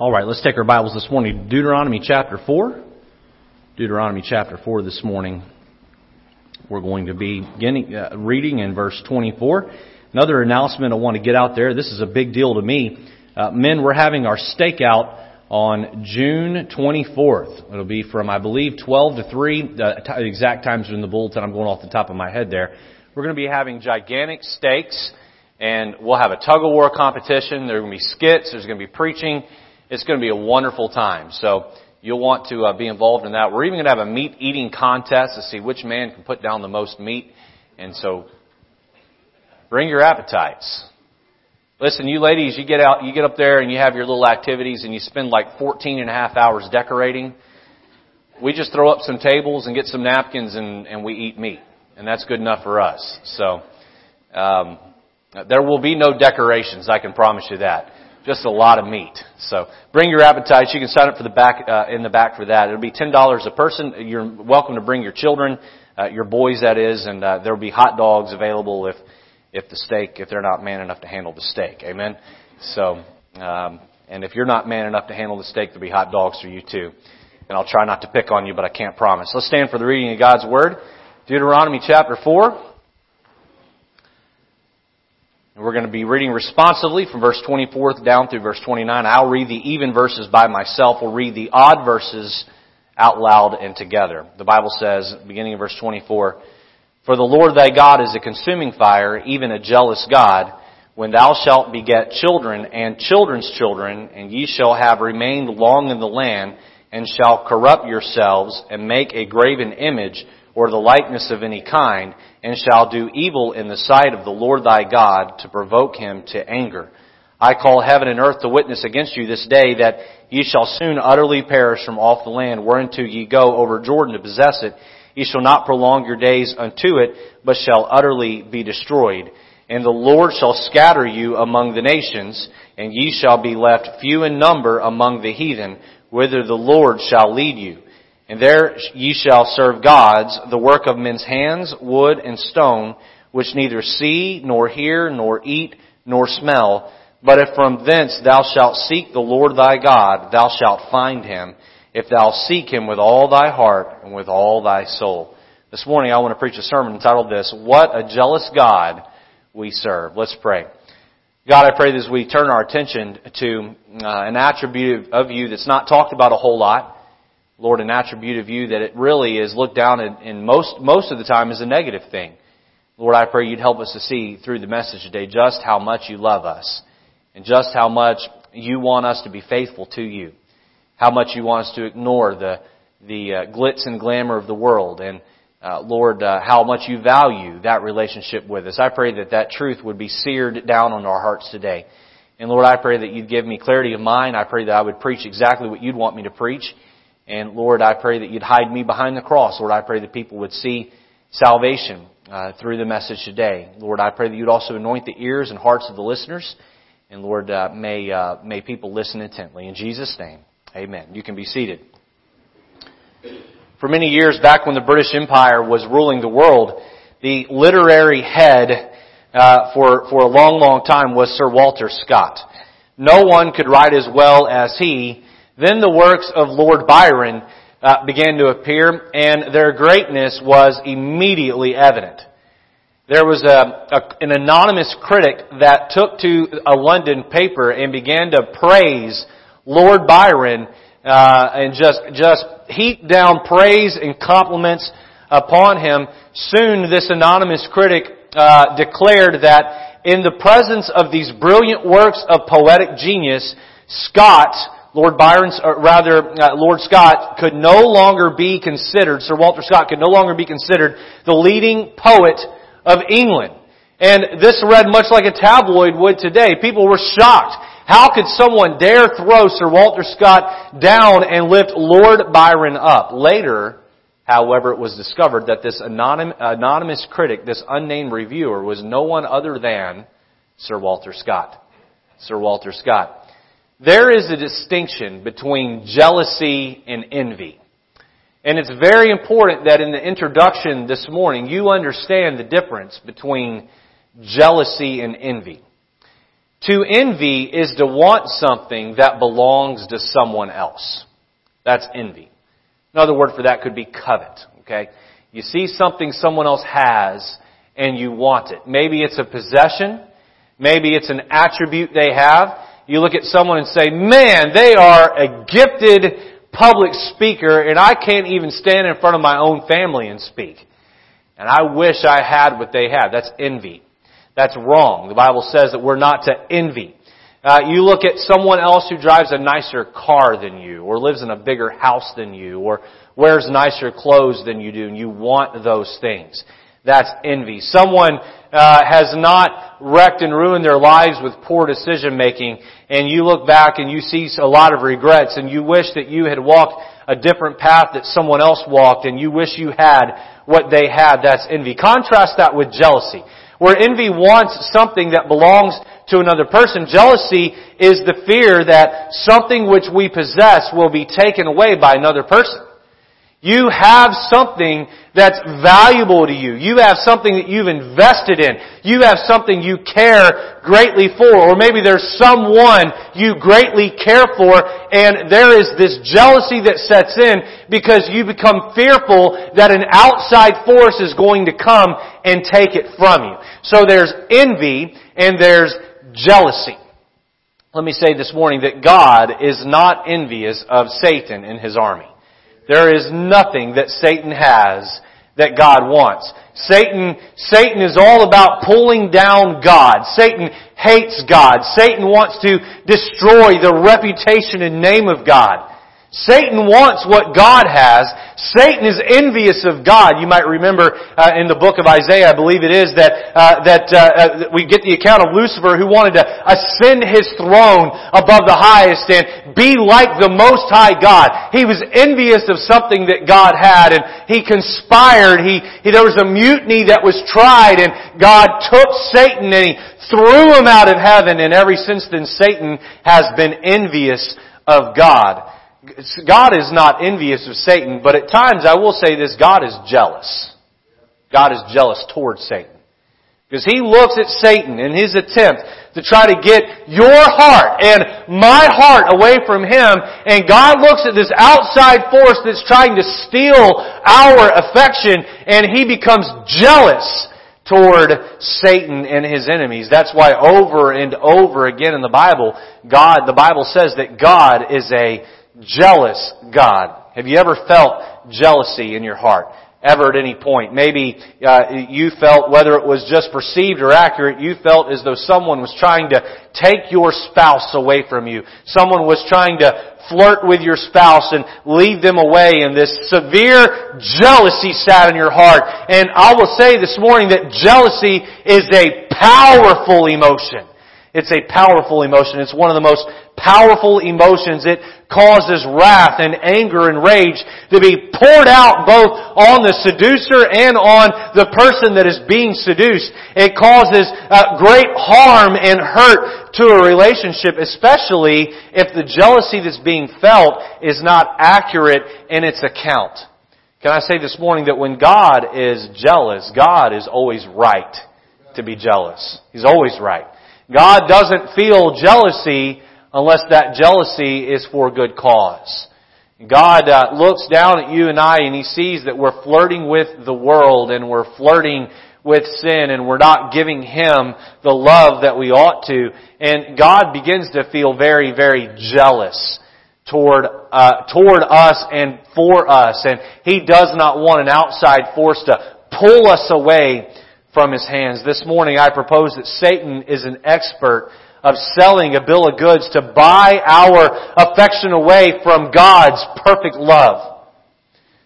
All right, let's take our Bibles this morning Deuteronomy chapter 4. Deuteronomy chapter 4 this morning. We're going to be beginning, uh, reading in verse 24. Another announcement I want to get out there. This is a big deal to me. Uh, men, we're having our stakeout on June 24th. It'll be from, I believe, 12 to 3. The exact times are in the bulletin. I'm going off the top of my head there. We're going to be having gigantic steaks, and we'll have a tug of war competition. There are going to be skits. There's going to be preaching. It's going to be a wonderful time. So you'll want to uh, be involved in that. We're even going to have a meat eating contest to see which man can put down the most meat. And so bring your appetites. Listen, you ladies, you get out, you get up there and you have your little activities and you spend like 14 and a half hours decorating. We just throw up some tables and get some napkins and, and we eat meat. And that's good enough for us. So, um, there will be no decorations, I can promise you that just a lot of meat. So bring your appetites. You can sign up for the back uh, in the back for that. It'll be ten dollars a person. You're welcome to bring your children, uh, your boys, that is, and uh, there will be hot dogs available if if the steak if they're not man enough to handle the steak. Amen. So um, and if you're not man enough to handle the steak, there'll be hot dogs for you too. And I'll try not to pick on you, but I can't promise. Let's stand for the reading of God's Word. Deuteronomy chapter 4. We're going to be reading responsively from verse 24 down through verse 29. I'll read the even verses by myself. We'll read the odd verses out loud and together. The Bible says, beginning in verse 24, For the Lord thy God is a consuming fire, even a jealous God. When thou shalt beget children and children's children, and ye shall have remained long in the land, and shall corrupt yourselves, and make a graven image, or the likeness of any kind, and shall do evil in the sight of the Lord thy God to provoke him to anger. I call heaven and earth to witness against you this day that ye shall soon utterly perish from off the land whereunto ye go over Jordan to possess it. Ye shall not prolong your days unto it, but shall utterly be destroyed. And the Lord shall scatter you among the nations, and ye shall be left few in number among the heathen, whither the Lord shall lead you. And there ye shall serve gods, the work of men's hands, wood and stone, which neither see, nor hear, nor eat, nor smell. But if from thence thou shalt seek the Lord thy God, thou shalt find him, if thou seek him with all thy heart and with all thy soul. This morning I want to preach a sermon entitled this, What a Jealous God We Serve. Let's pray. God, I pray that as we turn our attention to uh, an attribute of you that's not talked about a whole lot, Lord, an attribute of you that it really is looked down in, in most, most of the time as a negative thing. Lord, I pray you'd help us to see through the message today just how much you love us and just how much you want us to be faithful to you. How much you want us to ignore the, the uh, glitz and glamour of the world and uh, Lord, uh, how much you value that relationship with us. I pray that that truth would be seared down on our hearts today. And Lord, I pray that you'd give me clarity of mind. I pray that I would preach exactly what you'd want me to preach. And Lord, I pray that you'd hide me behind the cross. Lord, I pray that people would see salvation uh, through the message today. Lord, I pray that you'd also anoint the ears and hearts of the listeners. And Lord, uh, may uh, may people listen intently. In Jesus' name, Amen. You can be seated. For many years back, when the British Empire was ruling the world, the literary head uh, for for a long, long time was Sir Walter Scott. No one could write as well as he then the works of Lord Byron uh, began to appear, and their greatness was immediately evident. There was a, a, an anonymous critic that took to a London paper and began to praise Lord Byron uh, and just just heap down praise and compliments upon him. Soon, this anonymous critic uh, declared that in the presence of these brilliant works of poetic genius, Scott Lord Byron, or rather, uh, Lord Scott could no longer be considered, Sir Walter Scott could no longer be considered the leading poet of England. And this read much like a tabloid would today. People were shocked. How could someone dare throw Sir Walter Scott down and lift Lord Byron up? Later, however, it was discovered that this anonymous critic, this unnamed reviewer, was no one other than Sir Walter Scott. Sir Walter Scott. There is a distinction between jealousy and envy. And it's very important that in the introduction this morning you understand the difference between jealousy and envy. To envy is to want something that belongs to someone else. That's envy. Another word for that could be covet, okay? You see something someone else has and you want it. Maybe it's a possession. Maybe it's an attribute they have. You look at someone and say, man, they are a gifted public speaker and I can't even stand in front of my own family and speak. And I wish I had what they have. That's envy. That's wrong. The Bible says that we're not to envy. Uh, you look at someone else who drives a nicer car than you, or lives in a bigger house than you, or wears nicer clothes than you do, and you want those things. That's envy. Someone uh, has not wrecked and ruined their lives with poor decision making, and you look back and you see a lot of regrets, and you wish that you had walked a different path that someone else walked, and you wish you had what they had. That's envy. Contrast that with jealousy. Where envy wants something that belongs to another person, jealousy is the fear that something which we possess will be taken away by another person. You have something that's valuable to you. You have something that you've invested in. You have something you care greatly for. Or maybe there's someone you greatly care for and there is this jealousy that sets in because you become fearful that an outside force is going to come and take it from you. So there's envy and there's jealousy. Let me say this morning that God is not envious of Satan and his army. There is nothing that Satan has that God wants. Satan, Satan is all about pulling down God. Satan hates God. Satan wants to destroy the reputation and name of God. Satan wants what God has. Satan is envious of God. You might remember uh, in the book of Isaiah, I believe it is, that uh, that uh, uh we get the account of Lucifer who wanted to ascend his throne above the highest and be like the Most High God. He was envious of something that God had, and he conspired. He, he there was a mutiny that was tried, and God took Satan and he threw him out of heaven. And ever since then, Satan has been envious of God. God is not envious of Satan, but at times I will say this, God is jealous. God is jealous towards Satan. Because he looks at Satan in his attempt to try to get your heart and my heart away from him, and God looks at this outside force that's trying to steal our affection, and he becomes jealous toward Satan and his enemies. That's why over and over again in the Bible, God, the Bible says that God is a jealous God. Have you ever felt jealousy in your heart? Ever at any point? Maybe uh, you felt, whether it was just perceived or accurate, you felt as though someone was trying to take your spouse away from you. Someone was trying to flirt with your spouse and lead them away and this severe jealousy sat in your heart. And I will say this morning that jealousy is a powerful emotion. It's a powerful emotion. It's one of the most powerful emotions. It causes wrath and anger and rage to be poured out both on the seducer and on the person that is being seduced. It causes uh, great harm and hurt to a relationship, especially if the jealousy that's being felt is not accurate in its account. Can I say this morning that when God is jealous, God is always right to be jealous. He's always right. God doesn't feel jealousy unless that jealousy is for good cause. God uh, looks down at you and I and He sees that we're flirting with the world and we're flirting with sin and we're not giving Him the love that we ought to. And God begins to feel very, very jealous toward, uh, toward us and for us. And He does not want an outside force to pull us away from His hands. This morning I propose that Satan is an expert of selling a bill of goods to buy our affection away from God's perfect love.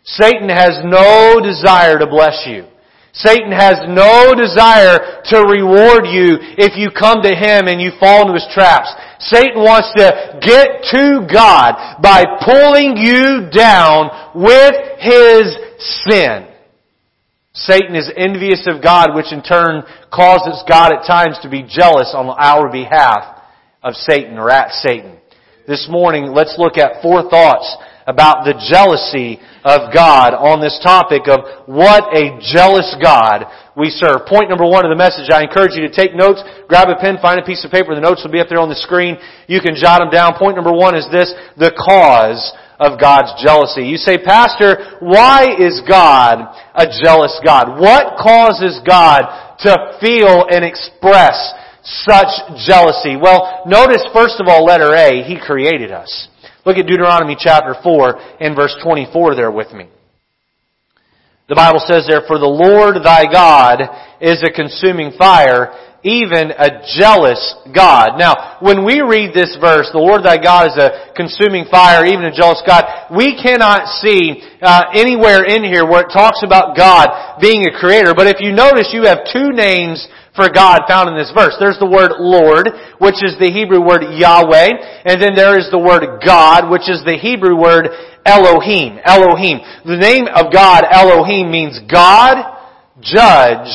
Satan has no desire to bless you. Satan has no desire to reward you if you come to him and you fall into his traps. Satan wants to get to God by pulling you down with his sin. Satan is envious of God, which in turn causes God at times to be jealous on our behalf of Satan or at Satan. This morning, let's look at four thoughts about the jealousy of God on this topic of what a jealous God we serve. Point number one of the message, I encourage you to take notes, grab a pen, find a piece of paper, the notes will be up there on the screen. You can jot them down. Point number one is this, the cause of God's jealousy. You say, Pastor, why is God a jealous God? What causes God to feel and express such jealousy? Well, notice first of all letter A, He created us. Look at Deuteronomy chapter 4 and verse 24 there with me. The Bible says there, For the Lord thy God is a consuming fire, even a jealous God. Now, when we read this verse, the Lord thy God is a consuming fire, even a jealous God, we cannot see uh, anywhere in here where it talks about God being a creator. But if you notice, you have two names for God found in this verse. There's the word Lord, which is the Hebrew word Yahweh, and then there is the word God, which is the Hebrew word Elohim. Elohim. The name of God, Elohim, means God, Judge,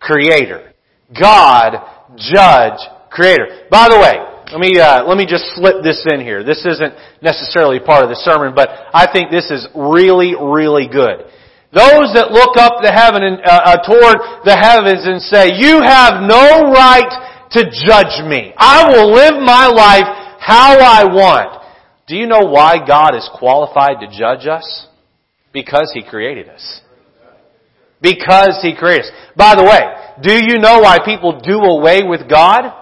Creator. God, Judge, Creator. By the way, let me uh, let me just slip this in here. This isn't necessarily part of the sermon, but I think this is really, really good. Those that look up the heaven and, uh, uh, toward the heavens and say, "You have no right to judge me. I will live my life how I want." Do you know why God is qualified to judge us? Because He created us. Because He created us. By the way, do you know why people do away with God?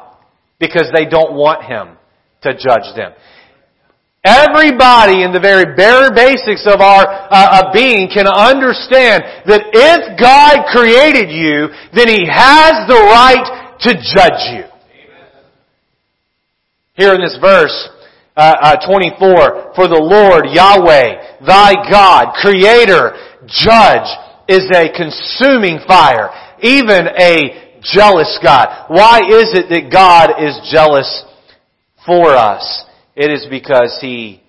Because they don't want Him to judge them. Everybody in the very bare basics of our uh, being can understand that if God created you, then He has the right to judge you. Here in this verse, uh, uh, 24, for the Lord Yahweh, thy God, Creator, Judge, is a consuming fire, even a jealous God. Why is it that God is jealous for us? It is because He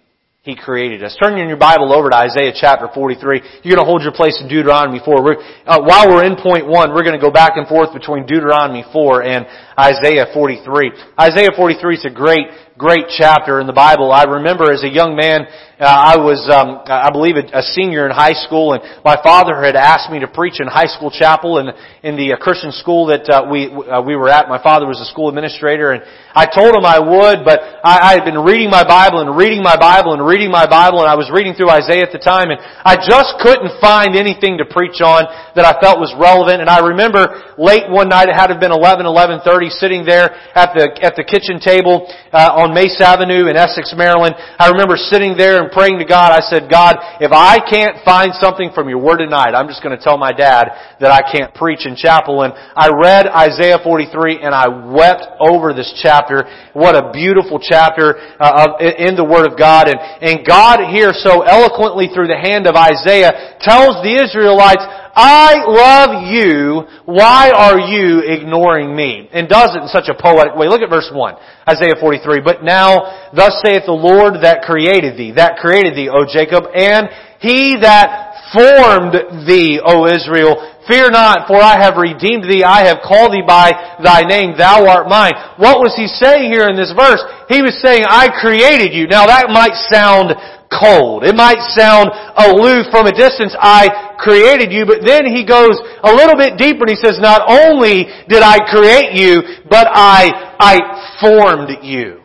he created us. Turn in your Bible over to Isaiah chapter 43. You're going to hold your place in Deuteronomy 4. We're, uh, while we're in point 1, we're going to go back and forth between Deuteronomy 4 and Isaiah 43. Isaiah 43 is a great great chapter in the Bible. I remember as a young man, uh, I was, um, I believe, a, a, senior in high school, and my father had asked me to preach in high school chapel in in the uh, Christian school that uh, we uh, we were at. My father was a school administrator, and I told him I would, but I, I had been reading my Bible and reading my Bible and reading my Bible, and I was reading through Isaiah at the time, and I just couldn't find anything to preach on that I felt was relevant. And I remember late one night, it had to have been 11, 11:30, sitting there at the at the kitchen table uh, on on Mace Avenue in Essex, Maryland. I remember sitting there and praying to God. I said, God, if I can't find something from your word tonight, I'm just going to tell my dad that I can't preach in chapel. And I read Isaiah 43 and I wept over this chapter. What a beautiful chapter uh, in the Word of God. And, and God here so eloquently through the hand of Isaiah tells the Israelites, I love you. Why are you ignoring me? And does it in such a poetic way. Look at verse 1, Isaiah 43. But now, thus saith the Lord that created thee, that created thee, O Jacob, and he that formed thee, O Israel. Fear not, for I have redeemed thee. I have called thee by thy name. Thou art mine. What was he saying here in this verse? He was saying, I created you. Now that might sound cold. It might sound aloof from a distance. I created you, but then he goes a little bit deeper and he says, not only did I create you, but I, I formed you.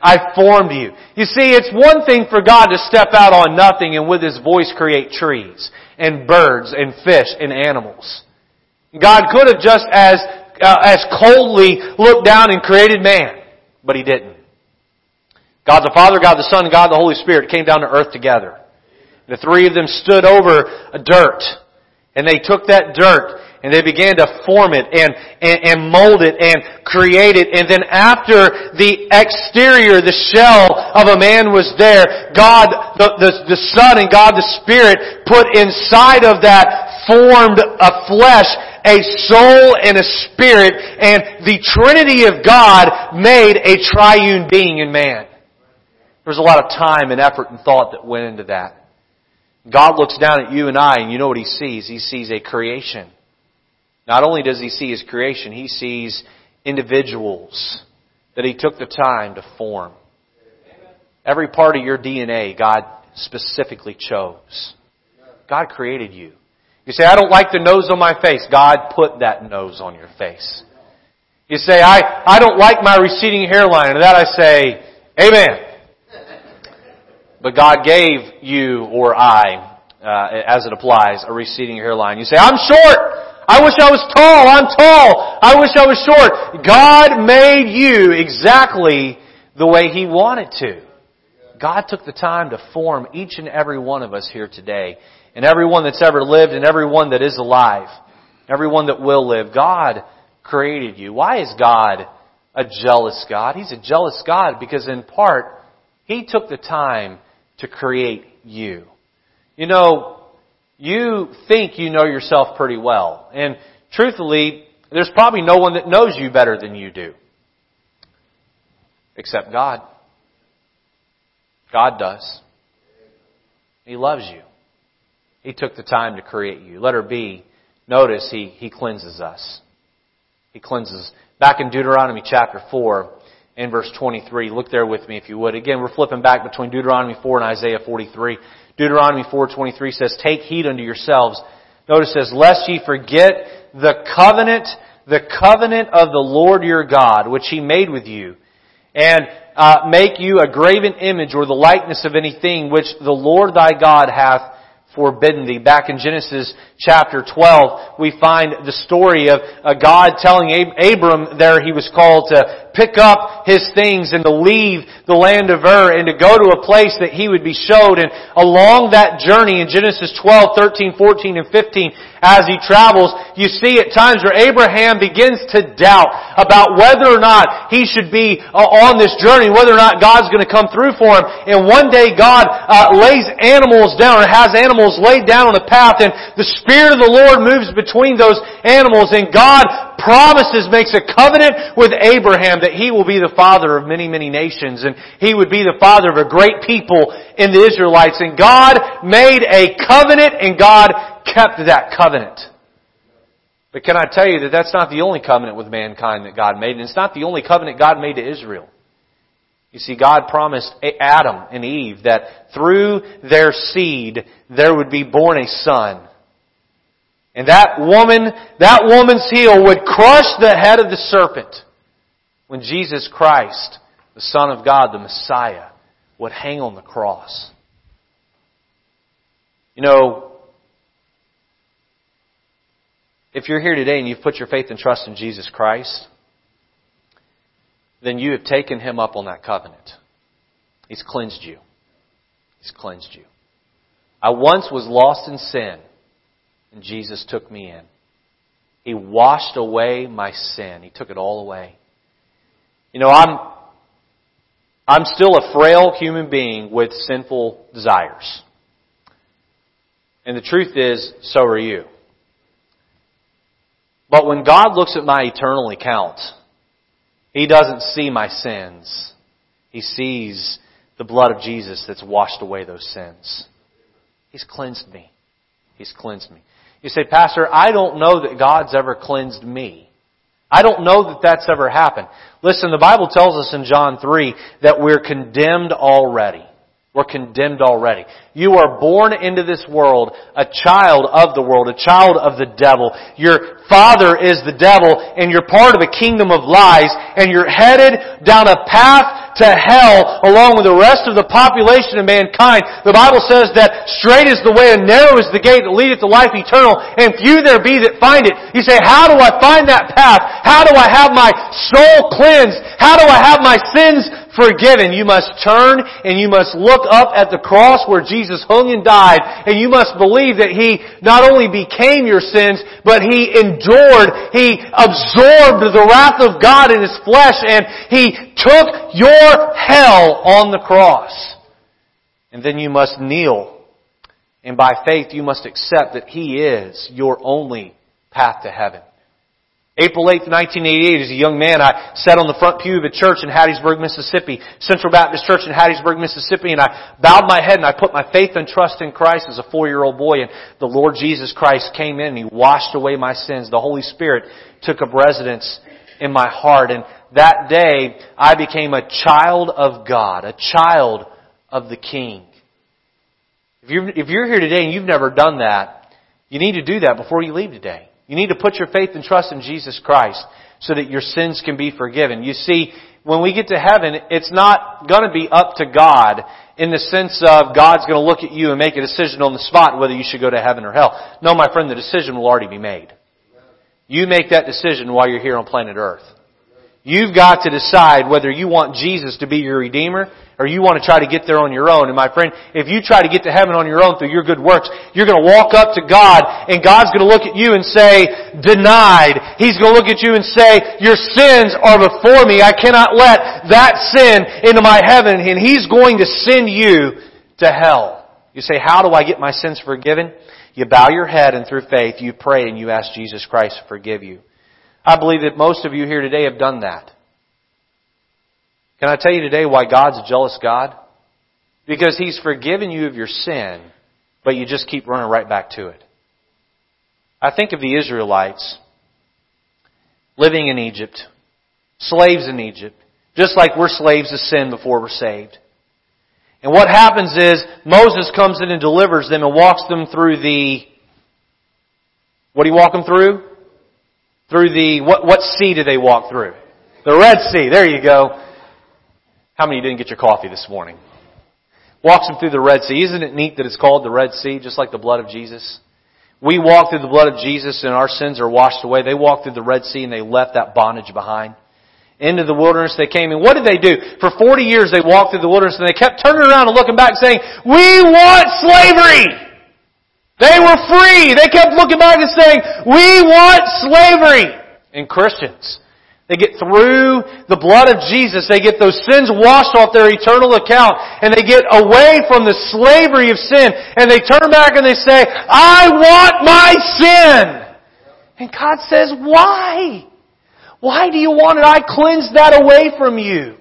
I formed you. You see, it's one thing for God to step out on nothing and with His voice create trees and birds and fish and animals. God could have just as, uh, as coldly looked down and created man, but He didn't. God the Father, God the Son, God the Holy Spirit came down to earth together. The three of them stood over a dirt, and they took that dirt and they began to form it and, and, and, mold it and create it. And then after the exterior, the shell of a man was there, God, the, the, the Son and God the Spirit put inside of that formed a flesh a soul and a spirit, and the Trinity of God made a triune being in man. There's a lot of time and effort and thought that went into that. God looks down at you and I and you know what He sees? He sees a creation. Not only does He see His creation, He sees individuals that He took the time to form. Every part of your DNA, God specifically chose. God created you. You say, I don't like the nose on my face. God put that nose on your face. You say, I, I don't like my receding hairline. And that I say, Amen. But God gave you or I, uh, as it applies, a receding hairline. You say, I'm short. I wish I was tall. I'm tall. I wish I was short. God made you exactly the way He wanted to. God took the time to form each and every one of us here today. And everyone that's ever lived and everyone that is alive. Everyone that will live. God created you. Why is God a jealous God? He's a jealous God because in part, He took the time to create you. You know, you think you know yourself pretty well. And truthfully, there's probably no one that knows you better than you do. Except God. God does. He loves you. He took the time to create you. Letter B, notice He, He cleanses us. He cleanses. Back in Deuteronomy chapter 4, in verse 23, look there with me if you would. Again, we're flipping back between Deuteronomy 4 and Isaiah 43. Deuteronomy 4.23 says, Take heed unto yourselves. Notice says, Lest ye forget the covenant, the covenant of the Lord your God, which he made with you, and uh, make you a graven image or the likeness of anything which the Lord thy God hath forbidden thee. Back in Genesis chapter 12, we find the story of God telling Abram there he was called to pick up his things and to leave the land of Ur and to go to a place that he would be showed. And along that journey in Genesis 12, 13, 14, and 15, as he travels, you see at times where Abraham begins to doubt about whether or not he should be uh, on this journey, whether or not God's going to come through for him. And one day God uh, lays animals down or has animals laid down on a path and the Spirit of the Lord moves between those animals and God promises, makes a covenant with Abraham that he will be the father of many, many nations and he would be the father of a great people in the Israelites. And God made a covenant and God kept that covenant. But can I tell you that that's not the only covenant with mankind that God made, and it's not the only covenant God made to Israel. You see, God promised Adam and Eve that through their seed there would be born a son. And that woman, that woman's heel would crush the head of the serpent when Jesus Christ, the Son of God, the Messiah, would hang on the cross. You know, if you're here today and you've put your faith and trust in Jesus Christ, then you have taken Him up on that covenant. He's cleansed you. He's cleansed you. I once was lost in sin, and Jesus took me in. He washed away my sin. He took it all away. You know, I'm, I'm still a frail human being with sinful desires. And the truth is, so are you. But when God looks at my eternal account, He doesn't see my sins. He sees the blood of Jesus that's washed away those sins. He's cleansed me. He's cleansed me. You say, Pastor, I don't know that God's ever cleansed me. I don't know that that's ever happened. Listen, the Bible tells us in John 3 that we're condemned already. We're condemned already. You are born into this world a child of the world, a child of the devil. Your father is the devil and you're part of a kingdom of lies and you're headed down a path to hell along with the rest of the population of mankind. The Bible says that straight is the way and narrow is the gate that leadeth to life eternal and few there be that find it. You say, how do I find that path? How do I have my soul cleansed? How do I have my sins forgiven. You must turn and you must look up at the cross where Jesus hung and died and you must believe that He not only became your sins, but He endured, He absorbed the wrath of God in His flesh and He took your hell on the cross. And then you must kneel and by faith you must accept that He is your only path to heaven. April 8th, 1988, as a young man, I sat on the front pew of a church in Hattiesburg, Mississippi, Central Baptist Church in Hattiesburg, Mississippi, and I bowed my head and I put my faith and trust in Christ as a four-year-old boy, and the Lord Jesus Christ came in and He washed away my sins. The Holy Spirit took up residence in my heart, and that day, I became a child of God, a child of the King. If you're, if you're here today and you've never done that, you need to do that before you leave today. You need to put your faith and trust in Jesus Christ so that your sins can be forgiven. You see, when we get to heaven, it's not going to be up to God in the sense of God's going to look at you and make a decision on the spot whether you should go to heaven or hell. No, my friend, the decision will already be made. You make that decision while you're here on planet Earth. You've got to decide whether you want Jesus to be your Redeemer or you want to try to get there on your own. And my friend, if you try to get to heaven on your own through your good works, you're going to walk up to God and God's going to look at you and say, denied. He's going to look at you and say, your sins are before me. I cannot let that sin into my heaven. And He's going to send you to hell. You say, how do I get my sins forgiven? You bow your head and through faith you pray and you ask Jesus Christ to forgive you. I believe that most of you here today have done that. Can I tell you today why God's a jealous God? Because He's forgiven you of your sin, but you just keep running right back to it. I think of the Israelites living in Egypt, slaves in Egypt, just like we're slaves to sin before we're saved. And what happens is Moses comes in and delivers them and walks them through the, what do you walk them through? Through the, what, what sea do they walk through? The Red Sea. There you go. How many didn't get your coffee this morning? Walks them through the Red Sea. Isn't it neat that it's called the Red Sea, just like the blood of Jesus? We walk through the blood of Jesus and our sins are washed away. They walked through the Red Sea and they left that bondage behind. Into the wilderness they came and what did they do? For 40 years they walked through the wilderness and they kept turning around and looking back saying, we want slavery! They were free. They kept looking back and saying, we want slavery. And Christians, they get through the blood of Jesus. They get those sins washed off their eternal account. And they get away from the slavery of sin. And they turn back and they say, I want my sin. And God says, why? Why do you want it? I cleansed that away from you.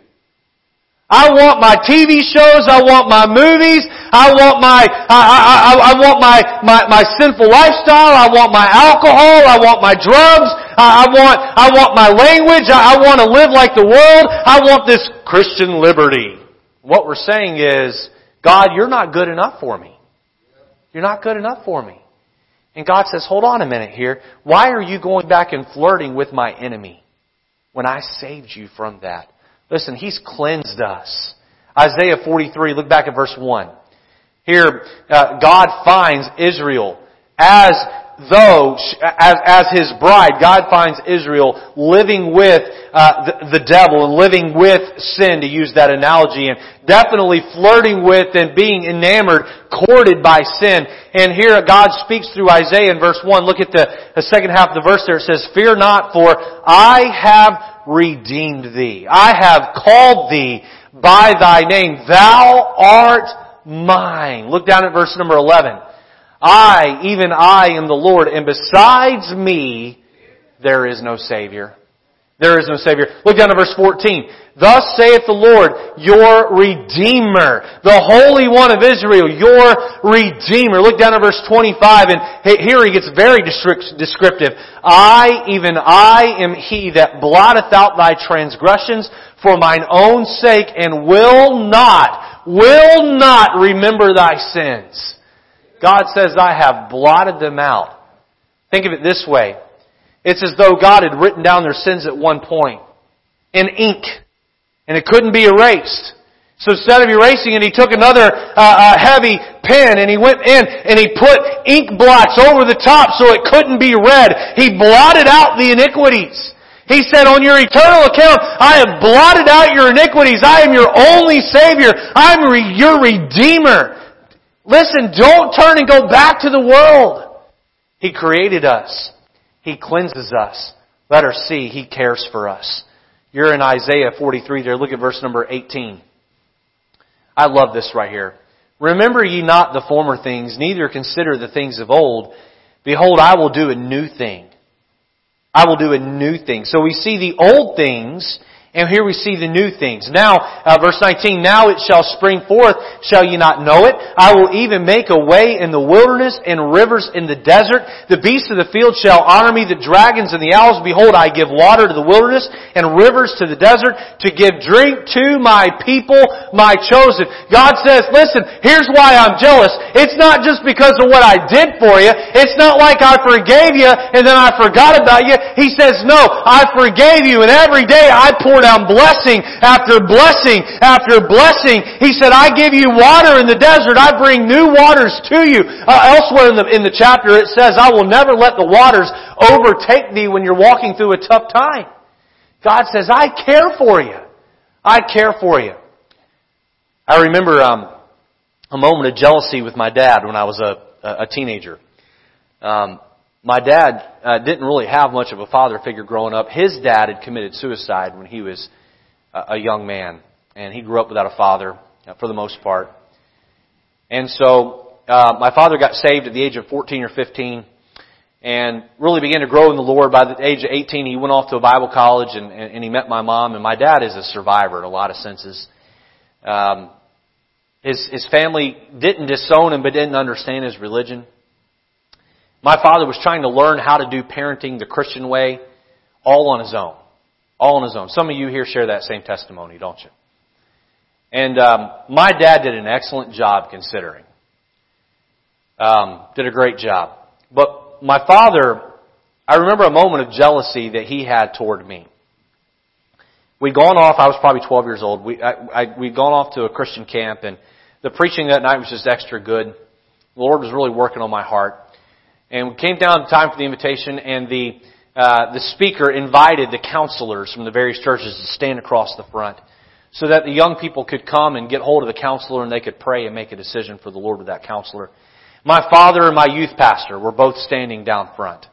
I want my TV shows. I want my movies. I want my, I, I, I, want my, my, my sinful lifestyle. I want my alcohol. I want my drugs. I, I want, I want my language. I, I want to live like the world. I want this Christian liberty. What we're saying is, God, you're not good enough for me. You're not good enough for me. And God says, hold on a minute here. Why are you going back and flirting with my enemy when I saved you from that? Listen, He's cleansed us. Isaiah 43, look back at verse 1. Here, uh, God finds Israel as though, as, as His bride, God finds Israel living with uh, the, the devil and living with sin, to use that analogy, and definitely flirting with and being enamored, courted by sin. And here God speaks through Isaiah in verse 1. Look at the, the second half of the verse there. It says, Fear not, for I have redeemed thee. I have called thee by thy name. Thou art mine. Look down at verse number 11. I, even I am the Lord, and besides me, there is no Savior. There is no Savior. Look down to verse 14. Thus saith the Lord, your Redeemer, the Holy One of Israel, your Redeemer. Look down at verse 25 and here he gets very descriptive. I, even I am he that blotteth out thy transgressions for mine own sake and will not, will not remember thy sins. God says, I have blotted them out. Think of it this way. It's as though God had written down their sins at one point in ink, and it couldn't be erased. So instead of erasing it, he took another uh, uh, heavy pen and he went in and he put ink blots over the top so it couldn't be read. He blotted out the iniquities. He said, on your eternal account, I have blotted out your iniquities. I am your only Savior. I'm re- your Redeemer. Listen, don't turn and go back to the world. He created us. He cleanses us. Let her see He cares for us. You're in Isaiah 43 there. Look at verse number 18. I love this right here. Remember ye not the former things, neither consider the things of old. Behold, I will do a new thing. I will do a new thing. So we see the old things And here we see the new things. Now, uh, verse 19, now it shall spring forth, shall ye not know it? I will even make a way in the wilderness and rivers in the desert. The beasts of the field shall honor me, the dragons and the owls. Behold, I give water to the wilderness and rivers to the desert to give drink to my people, my chosen. God says, listen, here's why I'm jealous. It's not just because of what I did for you. It's not like I forgave you and then I forgot about you. He says, no, I forgave you and every day I poured down blessing after blessing after blessing. He said, I give you water in the desert. I bring new waters to you. Uh, elsewhere in the, in the chapter it says, I will never let the waters overtake thee when you're walking through a tough time. God says, I care for you. I care for you. I remember um, a moment of jealousy with my dad when I was a, a teenager. Um, my dad uh, didn't really have much of a father figure growing up. His dad had committed suicide when he was a, young man, and he grew up without a father uh, for the most part. And so uh, my father got saved at the age of 14 or 15 and really began to grow in the Lord. By the age of 18, he went off to a Bible college and, and, and he met my mom. And my dad is a survivor in a lot of senses. Um, his, his family didn't disown him but didn't understand his religion. My father was trying to learn how to do parenting the Christian way all on his own. All on his own. Some of you here share that same testimony, don't you? And um, my dad did an excellent job considering. Um, did a great job. But my father, I remember a moment of jealousy that he had toward me. We'd gone off, I was probably 12 years old, we, I, I, we'd gone off to a Christian camp and the preaching that night was just extra good. The Lord was really working on my heart. And we came down time for the invitation, and the uh, the speaker invited the counselors from the various churches to stand across the front, so that the young people could come and get hold of the counselor, and they could pray and make a decision for the Lord with that counselor. My father and my youth pastor were both standing down front.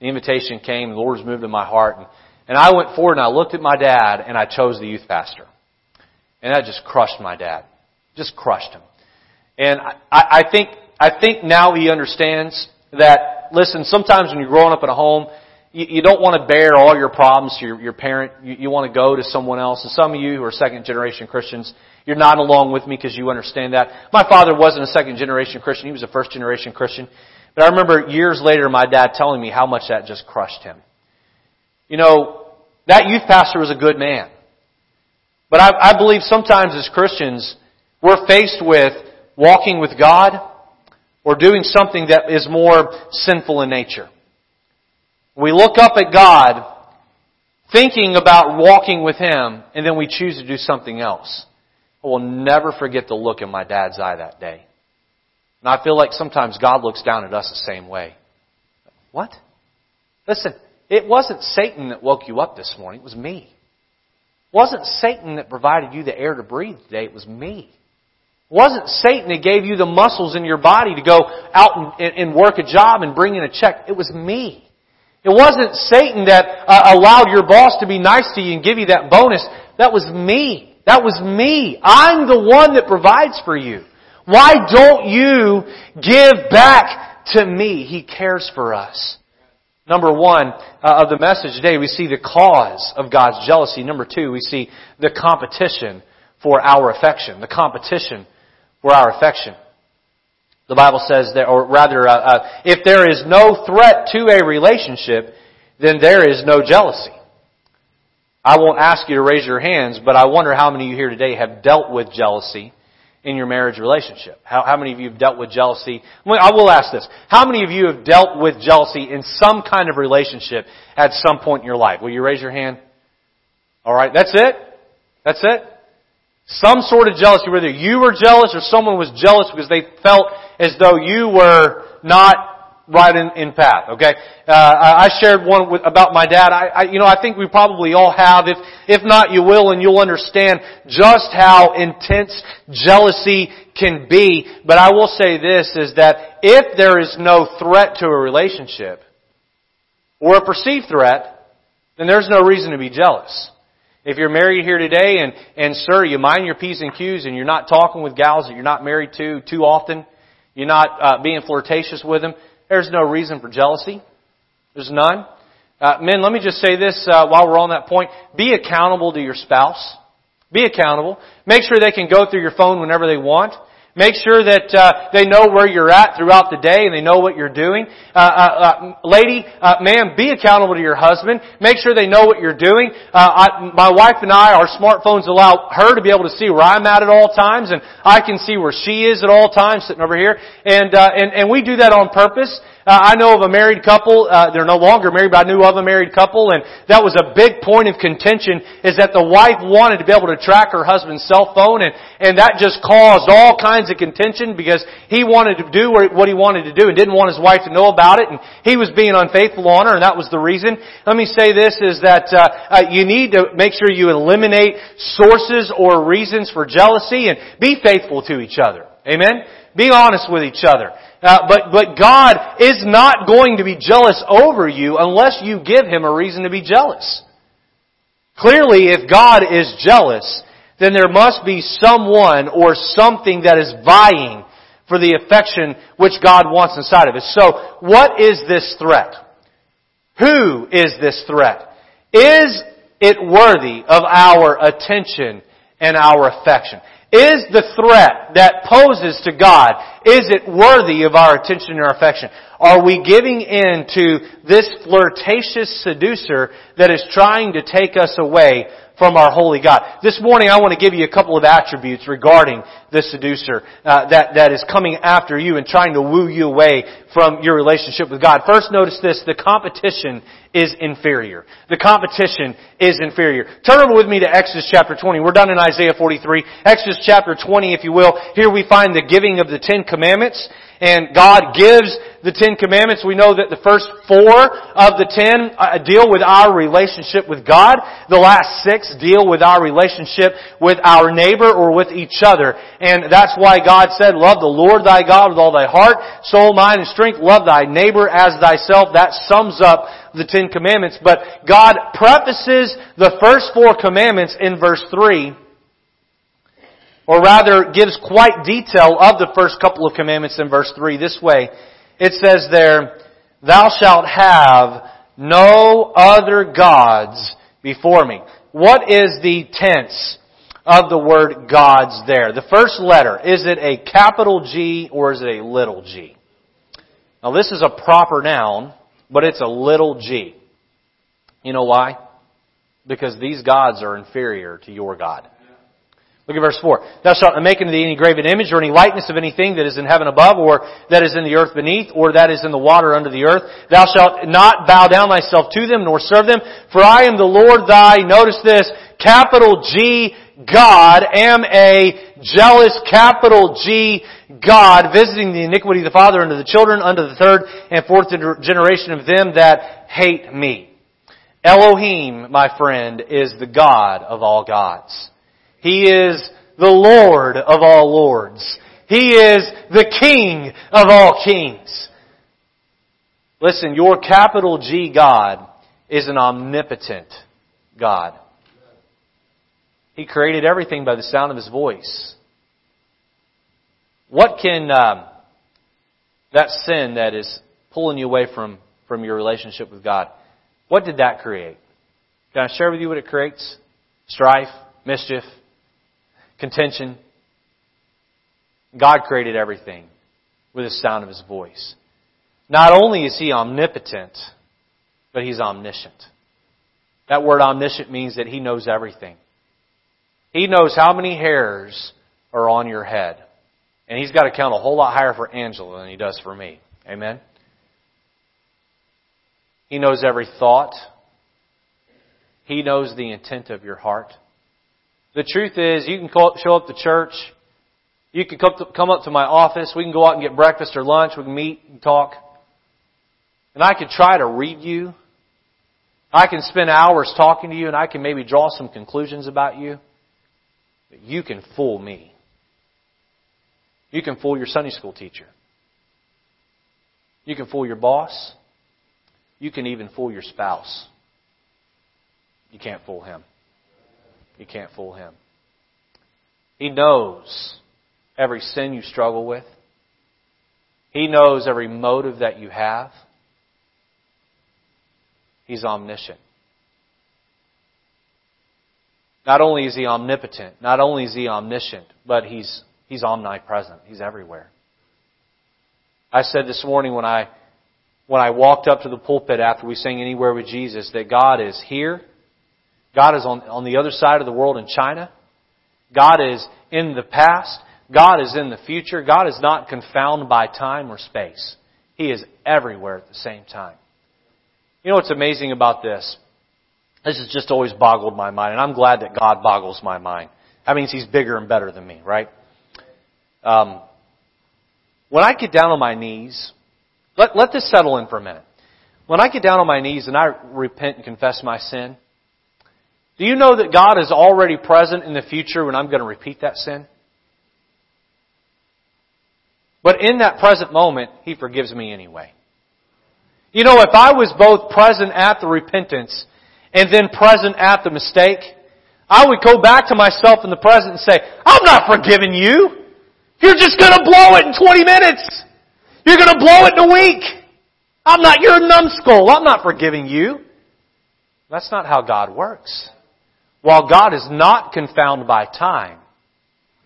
The invitation came, the Lord was moved in my heart, and, and I went forward and I looked at my dad, and I chose the youth pastor, and that just crushed my dad, just crushed him. And I, I think I think now he understands that, listen, sometimes when you're growing up in a home, you, you don't want to bear all your problems to your, your parent. You, you want to go to someone else. And some of you who are second generation Christians, you're not along with me because you understand that. My father wasn't a second generation Christian. He was a first generation Christian. But I remember years later my dad telling me how much that just crushed him. You know, that youth pastor was a good man. But I, I believe sometimes as Christians, we're faced with walking with God or doing something that is more sinful in nature. We look up at God thinking about walking with Him and then we choose to do something else. I will never forget the look in my dad's eye that day. And I feel like sometimes God looks down at us the same way. What? Listen, it wasn't Satan that woke you up this morning. It was me. It wasn't Satan that provided you the air to breathe today. It was me wasn't Satan that gave you the muscles in your body to go out and, and work a job and bring in a check. It was me. It wasn't Satan that uh, allowed your boss to be nice to you and give you that bonus. That was me. That was me. I'm the one that provides for you. Why don't you give back to me? He cares for us. Number one uh, of the message today, we see the cause of God's jealousy. Number two, we see the competition for our affection. The competition for our affection. The Bible says that, or rather, uh, uh, if there is no threat to a relationship, then there is no jealousy. I won't ask you to raise your hands, but I wonder how many of you here today have dealt with jealousy in your marriage relationship. How, how many of you have dealt with jealousy? I will ask this. How many of you have dealt with jealousy in some kind of relationship at some point in your life? Will you raise your hand? Alright, that's it? That's it? Some sort of jealousy, whether you were jealous or someone was jealous because they felt as though you were not right in, in path. Okay, uh, I shared one with, about my dad. I, I, you know, I think we probably all have. If if not, you will, and you'll understand just how intense jealousy can be. But I will say this: is that if there is no threat to a relationship or a perceived threat, then there's no reason to be jealous. If you're married here today and, and sir, you mind your P's and Q's and you're not talking with gals that you're not married to too often, you're not uh, being flirtatious with them, there's no reason for jealousy. There's none. Uh, men, let me just say this uh, while we're on that point. Be accountable to your spouse. Be accountable. Make sure they can go through your phone whenever they want. Make sure that uh, they know where you're at throughout the day and they know what you're doing. Uh, uh, uh lady, uh, ma'am, be accountable to your husband. Make sure they know what you're doing. Uh, I, my wife and I, our smartphones allow her to be able to see where I'm at at all times, and I can see where she is at all times, sitting over here. And uh, and and we do that on purpose. Uh, I know of a married couple, uh, they're no longer married, but I knew of a married couple, and that was a big point of contention, is that the wife wanted to be able to track her husband's cell phone, and, and that just caused all kinds of contention because he wanted to do what he wanted to do and didn't want his wife to know about it, and he was being unfaithful on her, and that was the reason. Let me say this, is that uh, uh, you need to make sure you eliminate sources or reasons for jealousy, and be faithful to each other. Amen? Be honest with each other. Uh, but, but God is not going to be jealous over you unless you give Him a reason to be jealous. Clearly, if God is jealous, then there must be someone or something that is vying for the affection which God wants inside of us. So, what is this threat? Who is this threat? Is it worthy of our attention and our affection? Is the threat that poses to God, is it worthy of our attention and our affection? Are we giving in to this flirtatious seducer that is trying to take us away from our holy God. This morning I want to give you a couple of attributes regarding the seducer uh, that, that is coming after you and trying to woo you away from your relationship with God. First notice this, the competition is inferior. The competition is inferior. Turn over with me to Exodus chapter 20. We're done in Isaiah 43. Exodus chapter 20, if you will. Here we find the giving of the Ten Commandments and God gives the Ten Commandments. We know that the first four of the ten uh, deal with our relationship with God. The last six deal with our relationship with our neighbor or with each other. And that's why God said, love the Lord thy God with all thy heart, soul, mind, and strength. Love thy neighbor as thyself. That sums up the Ten Commandments. But God prefaces the first four commandments in verse 3 or rather gives quite detail of the first couple of commandments in verse 3 this way. It says there, Thou shalt have no other gods before me. What is the tense of the word gods there? The first letter, is it a capital G or is it a little g? Now this is a proper noun, but it's a little g. You know why? Because these gods are inferior to your God. Look at verse 4. Thou shalt not make unto thee any graven image or any likeness of anything that is in heaven above or that is in the earth beneath or that is in the water under the earth. Thou shalt not bow down thyself to them nor serve them. For I am the Lord thy, notice this, capital G, God, am a jealous capital G, God, visiting the iniquity of the father unto the children, unto the third and fourth generation of them that hate me. Elohim, my friend, is the God of all gods. He is the Lord of all lords. He is the King of all kings. Listen, your capital G God is an omnipotent God. He created everything by the sound of His voice. What can um, that sin that is pulling you away from, from your relationship with God, what did that create? Can I share with you what it creates? Strife, mischief, contention. God created everything with the sound of His voice. Not only is He omnipotent, but He's omniscient. That word omniscient means that He knows everything. He knows how many hairs are on your head. And He's got to count a whole lot higher for Angela than He does for me. Amen? He knows every thought. He knows the intent of your heart. The truth is, you can show up to church. You can come up to my office. We can go out and get breakfast or lunch. We can meet and talk. And I could try to read you. I can spend hours talking to you and I can maybe draw some conclusions about you. But you can fool me. You can fool your Sunday school teacher. You can fool your boss. You can even fool your spouse. You can't fool him. You can't fool him. He knows every sin you struggle with. He knows every motive that you have. He's omniscient. Not only is He omnipotent, not only is He omniscient, but He's, He's omnipresent. He's everywhere. I said this morning when I, when I walked up to the pulpit after we sang Anywhere with Jesus that God is here. God is on, on the other side of the world in China. God is in the past. God is in the future. God is not confounded by time or space. He is everywhere at the same time. You know what's amazing about this? This has just always boggled my mind, and I'm glad that God boggles my mind. That means He's bigger and better than me, right? Um, when I get down on my knees, let, let this settle in for a minute. When I get down on my knees and I repent and confess my sin, do you know that God is already present in the future when I'm going to repeat that sin? But in that present moment, He forgives me anyway. You know, if I was both present at the repentance and then present at the mistake, I would go back to myself in the present and say, I'm not forgiving you. You're just gonna blow it in 20 minutes. You're gonna blow it in a week. I'm not, you're a numbskull. I'm not forgiving you. That's not how God works. While God is not confounded by time,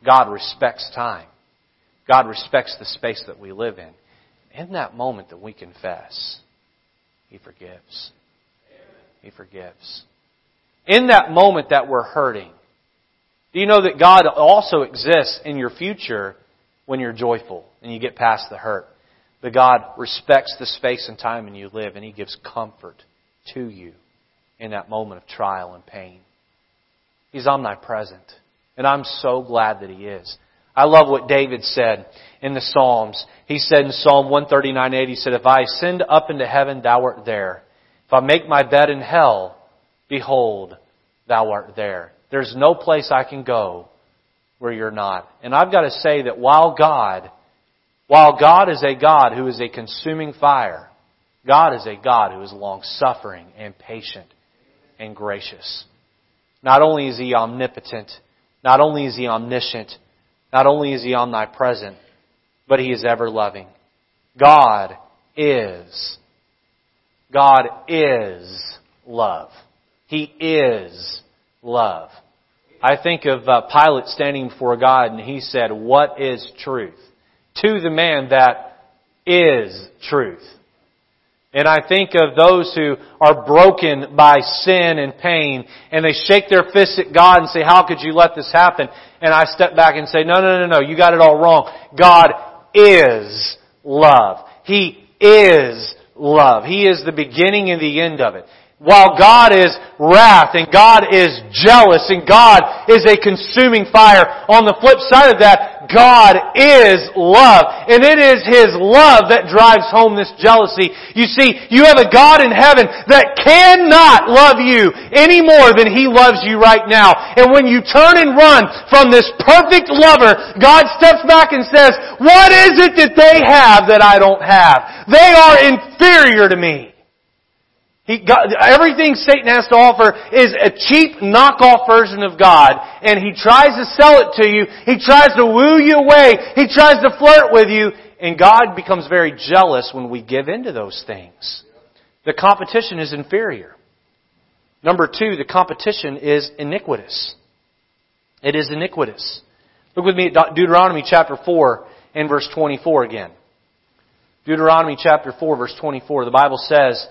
God respects time. God respects the space that we live in. In that moment that we confess, He forgives. He forgives. In that moment that we're hurting, do you know that God also exists in your future when you're joyful and you get past the hurt? That God respects the space and time and you live and He gives comfort to you in that moment of trial and pain. He's omnipresent. And I'm so glad that He is. I love what David said in the Psalms. He said in Psalm 139.8, he said, If I ascend up into heaven, thou art there. If I make my bed in hell, behold, thou art there. There's no place I can go where you're not. And I've got to say that while God, while God is a God who is a consuming fire, God is a God who is long suffering and patient and gracious. Not only is He omnipotent, not only is He omniscient, not only is He omnipresent, but He is ever loving. God is. God is love. He is love. I think of uh, Pilate standing before God and he said, What is truth? To the man that is truth. And I think of those who are broken by sin and pain and they shake their fists at God and say, how could you let this happen? And I step back and say, no, no, no, no, you got it all wrong. God is love. He is love. He is the beginning and the end of it. While God is wrath and God is jealous and God is a consuming fire, on the flip side of that, God is love. And it is His love that drives home this jealousy. You see, you have a God in heaven that cannot love you any more than He loves you right now. And when you turn and run from this perfect lover, God steps back and says, what is it that they have that I don't have? They are inferior to me. He, everything Satan has to offer is a cheap knockoff version of God, and he tries to sell it to you. He tries to woo you away. He tries to flirt with you, and God becomes very jealous when we give into those things. The competition is inferior. Number two, the competition is iniquitous. It is iniquitous. Look with me at Deuteronomy chapter 4 and verse 24 again. Deuteronomy chapter 4 verse 24. The Bible says,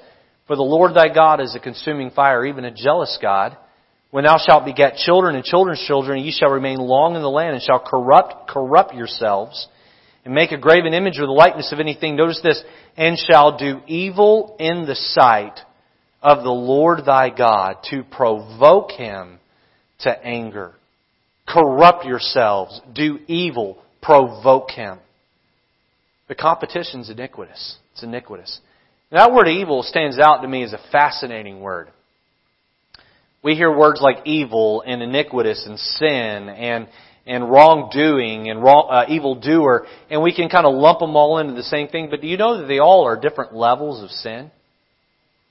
for the Lord thy God is a consuming fire, even a jealous God. When thou shalt beget children and children's children, ye shall remain long in the land and shall corrupt, corrupt yourselves and make a graven image or the likeness of anything. Notice this, and shall do evil in the sight of the Lord thy God to provoke him to anger. Corrupt yourselves, do evil, provoke him. The competition's iniquitous. It's iniquitous. That word evil stands out to me as a fascinating word. We hear words like evil and iniquitous and sin and and wrongdoing and wrong, uh, evildoer, and we can kind of lump them all into the same thing. But do you know that they all are different levels of sin?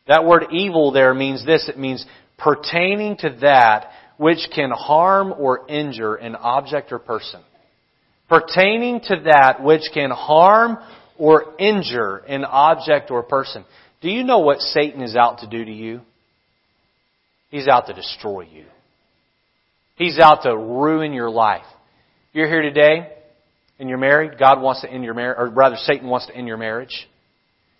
That word evil there means this. It means pertaining to that which can harm or injure an object or person. Pertaining to that which can harm or injure an object or person. Do you know what Satan is out to do to you? He's out to destroy you. He's out to ruin your life. You're here today and you're married. God wants to end your marriage, or rather Satan wants to end your marriage.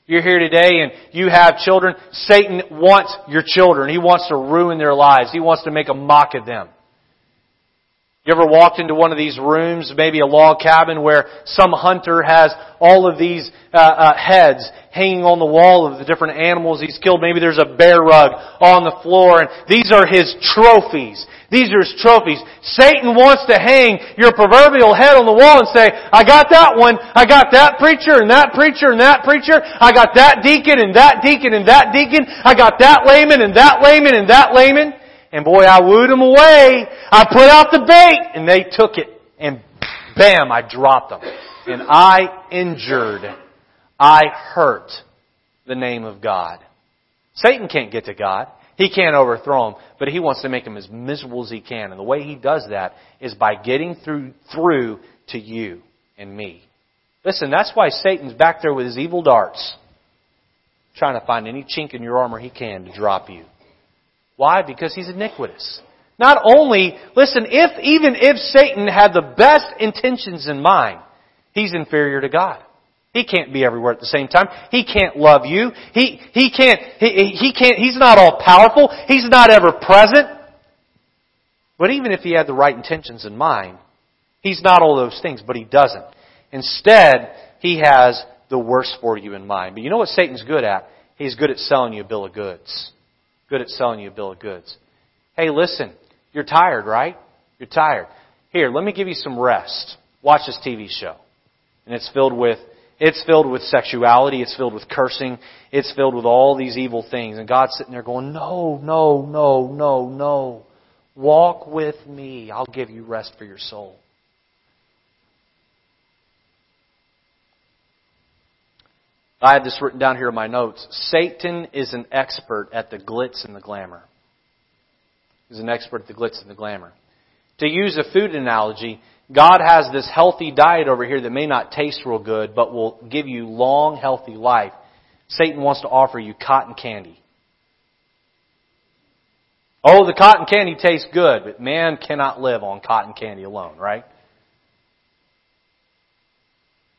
You're here today and you have children. Satan wants your children. He wants to ruin their lives. He wants to make a mock of them. You ever walked into one of these rooms, maybe a log cabin, where some hunter has all of these uh, uh, heads hanging on the wall of the different animals he's killed. Maybe there's a bear rug on the floor, and these are his trophies. These are his trophies. Satan wants to hang your proverbial head on the wall and say, I got that one, I got that preacher, and that preacher, and that preacher, I got that deacon, and that deacon, and that deacon, I got that layman, and that layman, and that layman. And boy, I wooed them away. I put out the bait and they took it and bam, I dropped them. And I injured, I hurt the name of God. Satan can't get to God. He can't overthrow him, but he wants to make him as miserable as he can. And the way he does that is by getting through, through to you and me. Listen, that's why Satan's back there with his evil darts, trying to find any chink in your armor he can to drop you. Why? Because he's iniquitous. Not only, listen, if, even if Satan had the best intentions in mind, he's inferior to God. He can't be everywhere at the same time. He can't love you. He, he can't, he, he can't, he's not all powerful. He's not ever present. But even if he had the right intentions in mind, he's not all those things, but he doesn't. Instead, he has the worst for you in mind. But you know what Satan's good at? He's good at selling you a bill of goods good at selling you a bill of goods. Hey, listen, you're tired, right? You're tired. Here, let me give you some rest. Watch this TV show. And it's filled with it's filled with sexuality, it's filled with cursing, it's filled with all these evil things. And God's sitting there going, No, no, no, no, no. Walk with me. I'll give you rest for your soul. I have this written down here in my notes. Satan is an expert at the glitz and the glamour. He's an expert at the glitz and the glamour. To use a food analogy, God has this healthy diet over here that may not taste real good, but will give you long, healthy life. Satan wants to offer you cotton candy. Oh, the cotton candy tastes good, but man cannot live on cotton candy alone, right?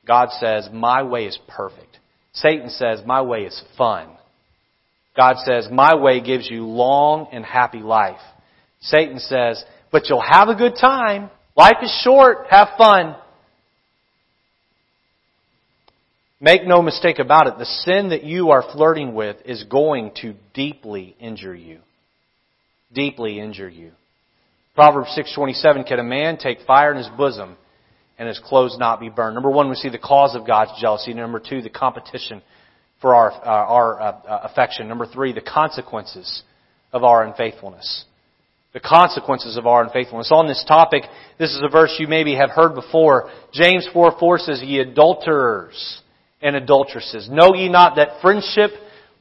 God says, My way is perfect. Satan says, My way is fun. God says, My way gives you long and happy life. Satan says, But you'll have a good time. Life is short. Have fun. Make no mistake about it. The sin that you are flirting with is going to deeply injure you. Deeply injure you. Proverbs 6:27 Can a man take fire in his bosom and his clothes not be burned. Number one, we see the cause of God's jealousy. Number two, the competition for our, uh, our uh, uh, affection. Number three, the consequences of our unfaithfulness. The consequences of our unfaithfulness. On this topic, this is a verse you maybe have heard before. James 4 4 says, Ye adulterers and adulteresses, know ye not that friendship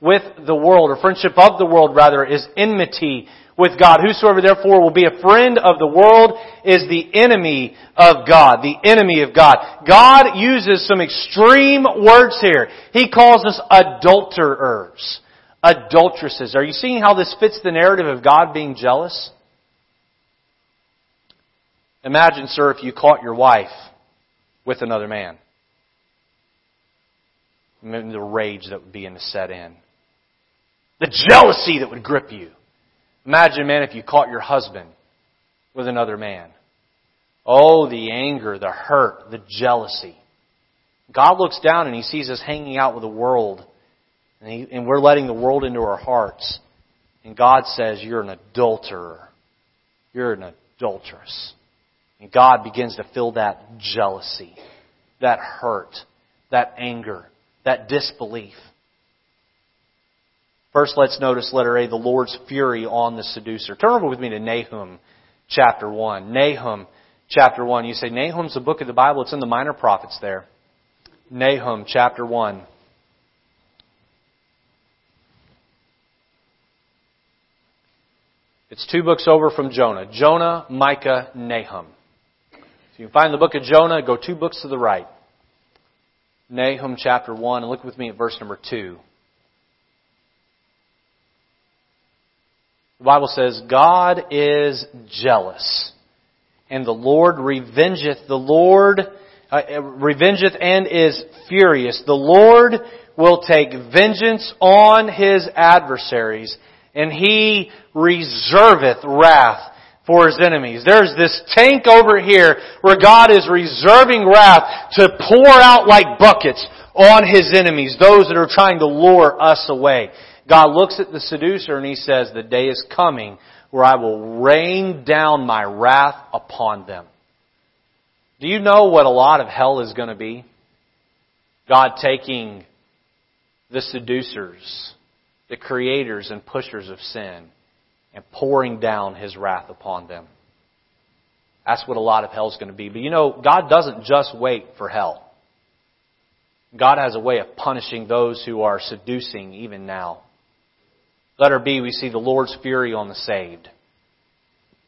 with the world, or friendship of the world rather, is enmity with God. Whosoever therefore will be a friend of the world is the enemy of God. The enemy of God. God uses some extreme words here. He calls us adulterers. Adulteresses. Are you seeing how this fits the narrative of God being jealous? Imagine, sir, if you caught your wife with another man. The rage that would be in to set in. The jealousy that would grip you. Imagine, man, if you caught your husband with another man. Oh, the anger, the hurt, the jealousy. God looks down and He sees us hanging out with the world, and, he, and we're letting the world into our hearts. And God says, You're an adulterer. You're an adulteress. And God begins to feel that jealousy, that hurt, that anger, that disbelief. First, let's notice letter A, the Lord's fury on the seducer. Turn over with me to Nahum chapter 1. Nahum chapter 1. You say, Nahum's a book of the Bible. It's in the minor prophets there. Nahum chapter 1. It's two books over from Jonah. Jonah, Micah, Nahum. So you can find the book of Jonah, go two books to the right. Nahum chapter 1, and look with me at verse number 2. The Bible says, God is jealous, and the Lord revengeth. The Lord uh, revengeth and is furious. The Lord will take vengeance on his adversaries, and he reserveth wrath for his enemies. There's this tank over here where God is reserving wrath to pour out like buckets on his enemies, those that are trying to lure us away. God looks at the seducer and he says, the day is coming where I will rain down my wrath upon them. Do you know what a lot of hell is going to be? God taking the seducers, the creators and pushers of sin, and pouring down His wrath upon them. That's what a lot of hell is going to be. But you know, God doesn't just wait for hell. God has a way of punishing those who are seducing even now. Letter B, we see the Lord's fury on the saved.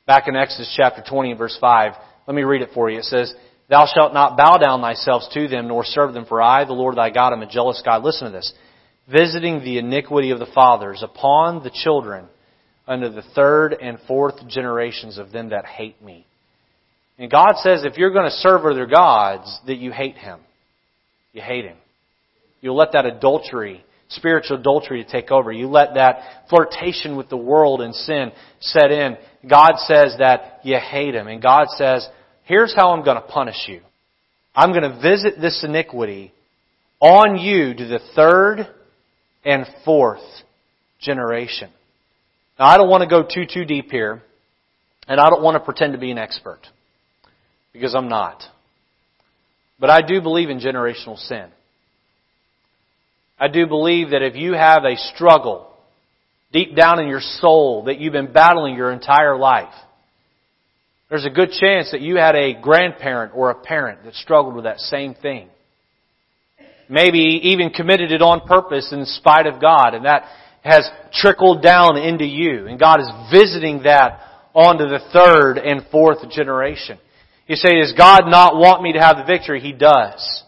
Back in Exodus chapter 20 and verse 5, let me read it for you. It says, Thou shalt not bow down thyself to them, nor serve them, for I, the Lord thy God, am a jealous God. Listen to this. Visiting the iniquity of the fathers upon the children unto the third and fourth generations of them that hate me. And God says if you're going to serve other gods, that you hate Him. You hate Him. You'll let that adultery, spiritual adultery to take over. You let that flirtation with the world and sin set in. God says that you hate Him. And God says, here's how I'm going to punish you. I'm going to visit this iniquity on you to the third and fourth generation. Now, I don't want to go too, too deep here, and I don't want to pretend to be an expert, because I'm not. But I do believe in generational sin. I do believe that if you have a struggle deep down in your soul that you've been battling your entire life, there's a good chance that you had a grandparent or a parent that struggled with that same thing. Maybe even committed it on purpose in spite of God, and that has trickled down into you. And God is visiting that onto the third and fourth generation. You say, does God not want me to have the victory? He does.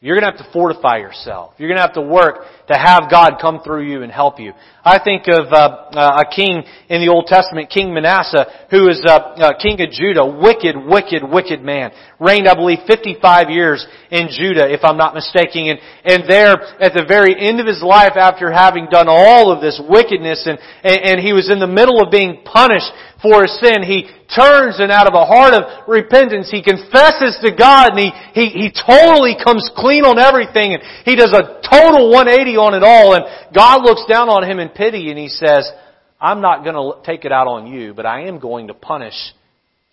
You're going to have to fortify yourself. You're going to have to work to have God come through you and help you. I think of uh, uh, a king in the Old Testament, King Manasseh, who is uh, king of Judah. Wicked, wicked, wicked man. Reigned, I believe, 55 years in Judah, if I'm not mistaken. And, and there, at the very end of his life, after having done all of this wickedness, and, and, and he was in the middle of being punished for his sin, he turns and out of a heart of repentance, he confesses to God and he, he, he totally comes clean on everything and he does a total 180 on it all and God looks down on him in pity and he says, I'm not going to take it out on you, but I am going to punish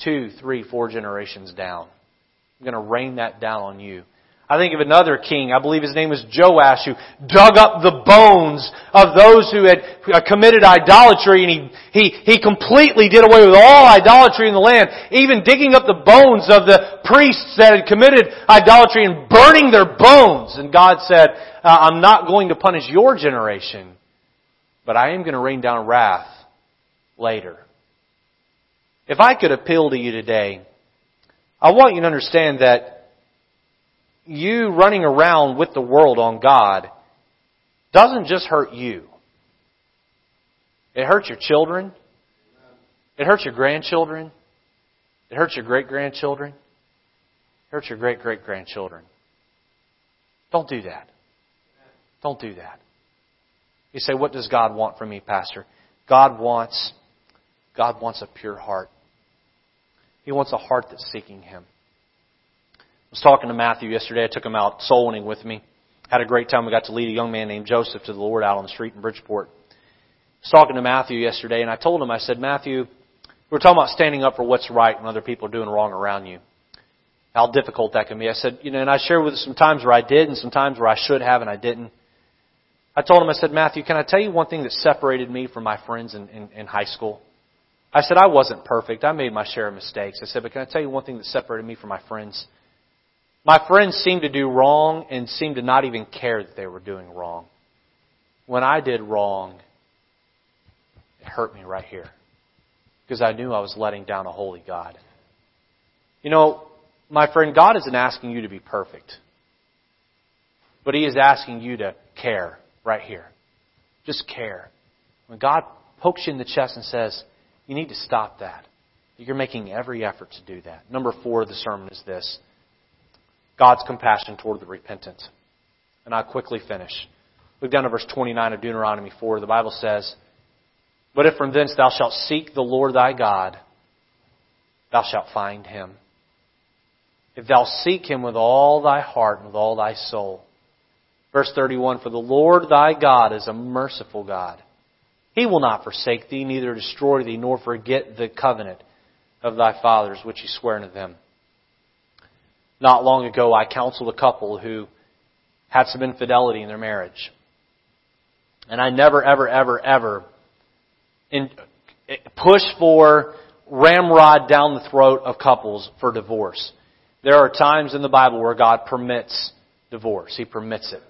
two, three, four generations down. I'm going to rain that down on you. I think of another king, I believe his name was Joash, who dug up the bones of those who had uh, committed idolatry and he, he, he completely did away with all idolatry in the land, even digging up the bones of the priests that had committed idolatry and burning their bones. And God said, uh, I'm not going to punish your generation, but I am going to rain down wrath later. If I could appeal to you today, I want you to understand that you running around with the world on God doesn't just hurt you. It hurts your children. It hurts your grandchildren. It hurts your great grandchildren. It hurts your great great grandchildren. Don't do that. Don't do that. You say, what does God want from me, Pastor? God wants, God wants a pure heart. He wants a heart that's seeking Him was talking to Matthew yesterday. I took him out soul winning with me. Had a great time. We got to lead a young man named Joseph to the Lord out on the street in Bridgeport. I was talking to Matthew yesterday, and I told him, I said, Matthew, we were talking about standing up for what's right when other people are doing wrong around you. How difficult that can be. I said, you know, and I shared with him some times where I did and some times where I should have and I didn't. I told him, I said, Matthew, can I tell you one thing that separated me from my friends in, in, in high school? I said, I wasn't perfect. I made my share of mistakes. I said, but can I tell you one thing that separated me from my friends? My friends seemed to do wrong and seemed to not even care that they were doing wrong. When I did wrong, it hurt me right here because I knew I was letting down a holy God. You know, my friend, God isn't asking you to be perfect, but He is asking you to care right here. Just care. When God pokes you in the chest and says, You need to stop that. You're making every effort to do that. Number four of the sermon is this God's compassion toward the repentant. And I'll quickly finish. Look down to verse 29 of Deuteronomy 4. The Bible says, But if from thence thou shalt seek the Lord thy God, thou shalt find him. If thou seek him with all thy heart and with all thy soul. Verse 31, For the Lord thy God is a merciful God. He will not forsake thee, neither destroy thee, nor forget the covenant of thy fathers which he sware unto them. Not long ago, I counseled a couple who had some infidelity in their marriage. And I never, ever, ever, ever push for ramrod down the throat of couples for divorce. There are times in the Bible where God permits divorce. He permits it.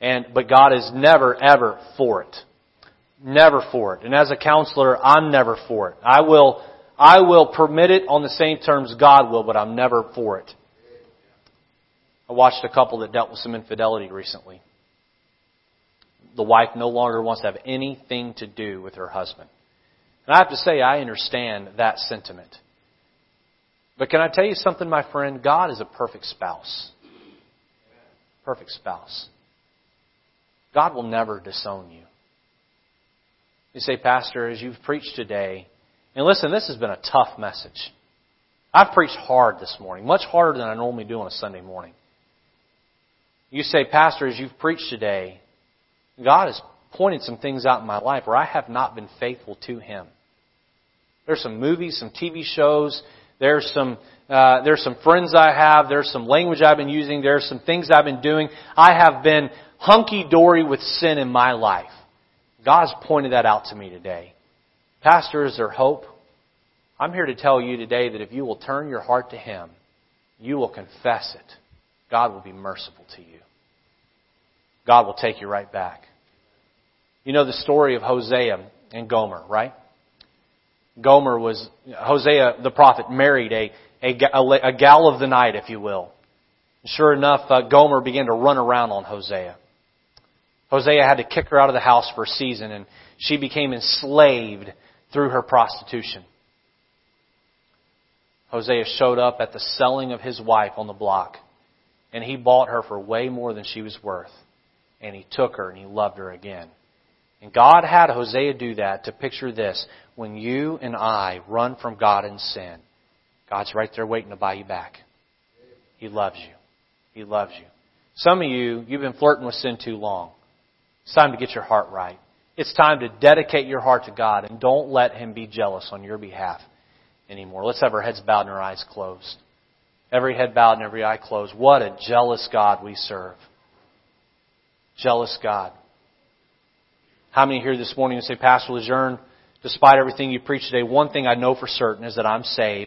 And, but God is never, ever for it. Never for it. And as a counselor, I'm never for it. I will, I will permit it on the same terms God will, but I'm never for it. I watched a couple that dealt with some infidelity recently. The wife no longer wants to have anything to do with her husband. And I have to say, I understand that sentiment. But can I tell you something, my friend? God is a perfect spouse. Perfect spouse. God will never disown you. You say, Pastor, as you've preached today, and listen, this has been a tough message. I've preached hard this morning, much harder than I normally do on a Sunday morning. You say, Pastor, as you've preached today, God has pointed some things out in my life where I have not been faithful to Him. There's some movies, some TV shows, there's some uh, there's some friends I have, there's some language I've been using, there's some things I've been doing. I have been hunky dory with sin in my life. God's pointed that out to me today. Pastor, is there hope? I'm here to tell you today that if you will turn your heart to Him, you will confess it. God will be merciful to you. God will take you right back. You know the story of Hosea and Gomer, right? Gomer was, Hosea the prophet married a, a, a gal of the night, if you will. Sure enough, uh, Gomer began to run around on Hosea. Hosea had to kick her out of the house for a season, and she became enslaved through her prostitution. Hosea showed up at the selling of his wife on the block, and he bought her for way more than she was worth. And he took her and he loved her again. And God had Hosea do that to picture this. When you and I run from God in sin, God's right there waiting to buy you back. He loves you. He loves you. Some of you, you've been flirting with sin too long. It's time to get your heart right. It's time to dedicate your heart to God and don't let Him be jealous on your behalf anymore. Let's have our heads bowed and our eyes closed. Every head bowed and every eye closed. What a jealous God we serve. Jealous God. How many here this morning say, Pastor Lejeune, despite everything you preach today, one thing I know for certain is that I'm saved.